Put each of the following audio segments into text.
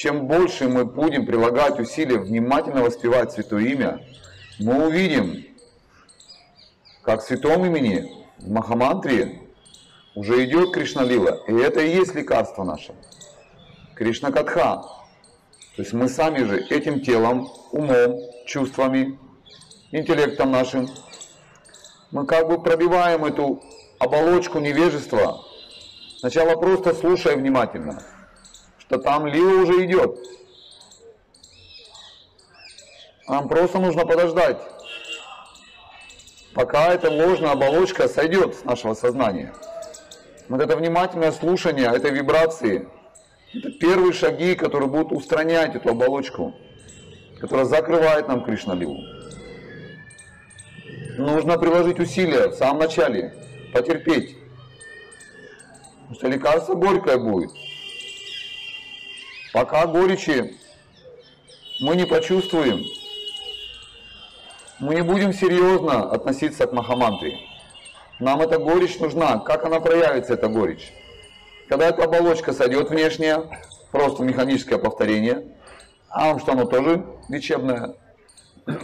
чем больше мы будем прилагать усилия внимательно воспевать Святое Имя, мы увидим, как в Святом Имени, в Махамантре, уже идет Кришна Лила, и это и есть лекарство наше. Кришна Катха. То есть мы сами же этим телом, умом, чувствами, интеллектом нашим, мы как бы пробиваем эту оболочку невежества, сначала просто слушая внимательно, что там Лила уже идет. Нам просто нужно подождать, пока эта ложная оболочка сойдет с нашего сознания. Вот это внимательное слушание этой вибрации, это первые шаги, которые будут устранять эту оболочку, которая закрывает нам Кришна Лилу. Нужно приложить усилия в самом начале, потерпеть. Потому что лекарство горькое будет. Пока горечи мы не почувствуем, мы не будем серьезно относиться к Махамантре. Нам эта горечь нужна. Как она проявится, эта горечь? Когда эта оболочка сойдет внешняя, просто механическое повторение, а что, оно тоже лечебное?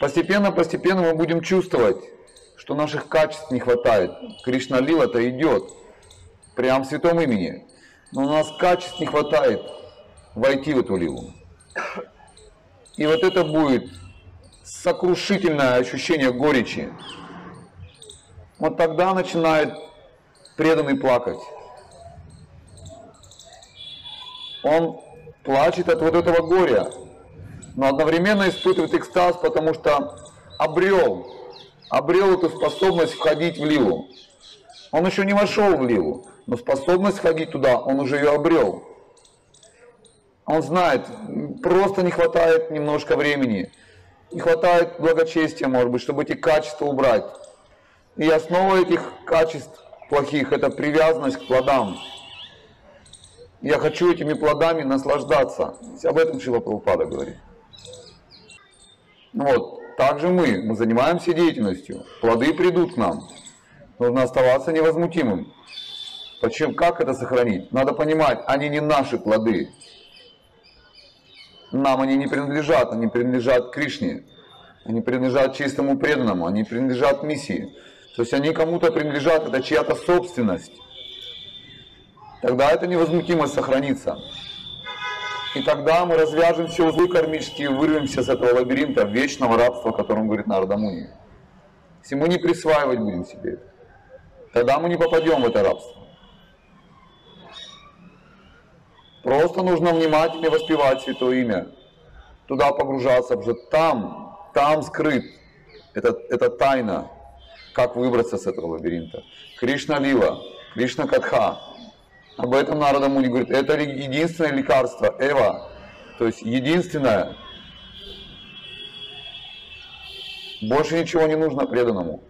Постепенно, постепенно мы будем чувствовать, что наших качеств не хватает. Кришна Лила-то идет, прям в святом имени. Но у нас качеств не хватает войти в эту лилу. И вот это будет сокрушительное ощущение горечи. Вот тогда начинает преданный плакать. Он плачет от вот этого горя, но одновременно испытывает экстаз, потому что обрел, обрел эту способность входить в лилу. Он еще не вошел в лилу, но способность входить туда он уже ее обрел. Он знает, просто не хватает немножко времени, не хватает благочестия, может быть, чтобы эти качества убрать. И основа этих качеств плохих – это привязанность к плодам. Я хочу этими плодами наслаждаться. Об этом Шила Прабхупада говорит. Вот. Также мы, мы занимаемся деятельностью. Плоды придут к нам. Нужно оставаться невозмутимым. Почему? Как это сохранить? Надо понимать, они не наши плоды. Нам они не принадлежат, они принадлежат Кришне. Они принадлежат чистому преданному, они принадлежат миссии. То есть они кому-то принадлежат, это чья-то собственность. Тогда эта невозмутимость сохранится. И тогда мы развяжем все узлы кармические, вырвемся с этого лабиринта вечного рабства, о котором говорит Нардамуни. Если мы не присваивать будем себе это, тогда мы не попадем в это рабство. Просто нужно внимательно воспевать Святое Имя, туда погружаться, потому что там, там скрыт, это, это тайна, как выбраться с этого лабиринта. Кришна Лила, Кришна Катха. Об этом Нарада Муни говорит, это единственное лекарство, Эва, то есть единственное. Больше ничего не нужно преданному.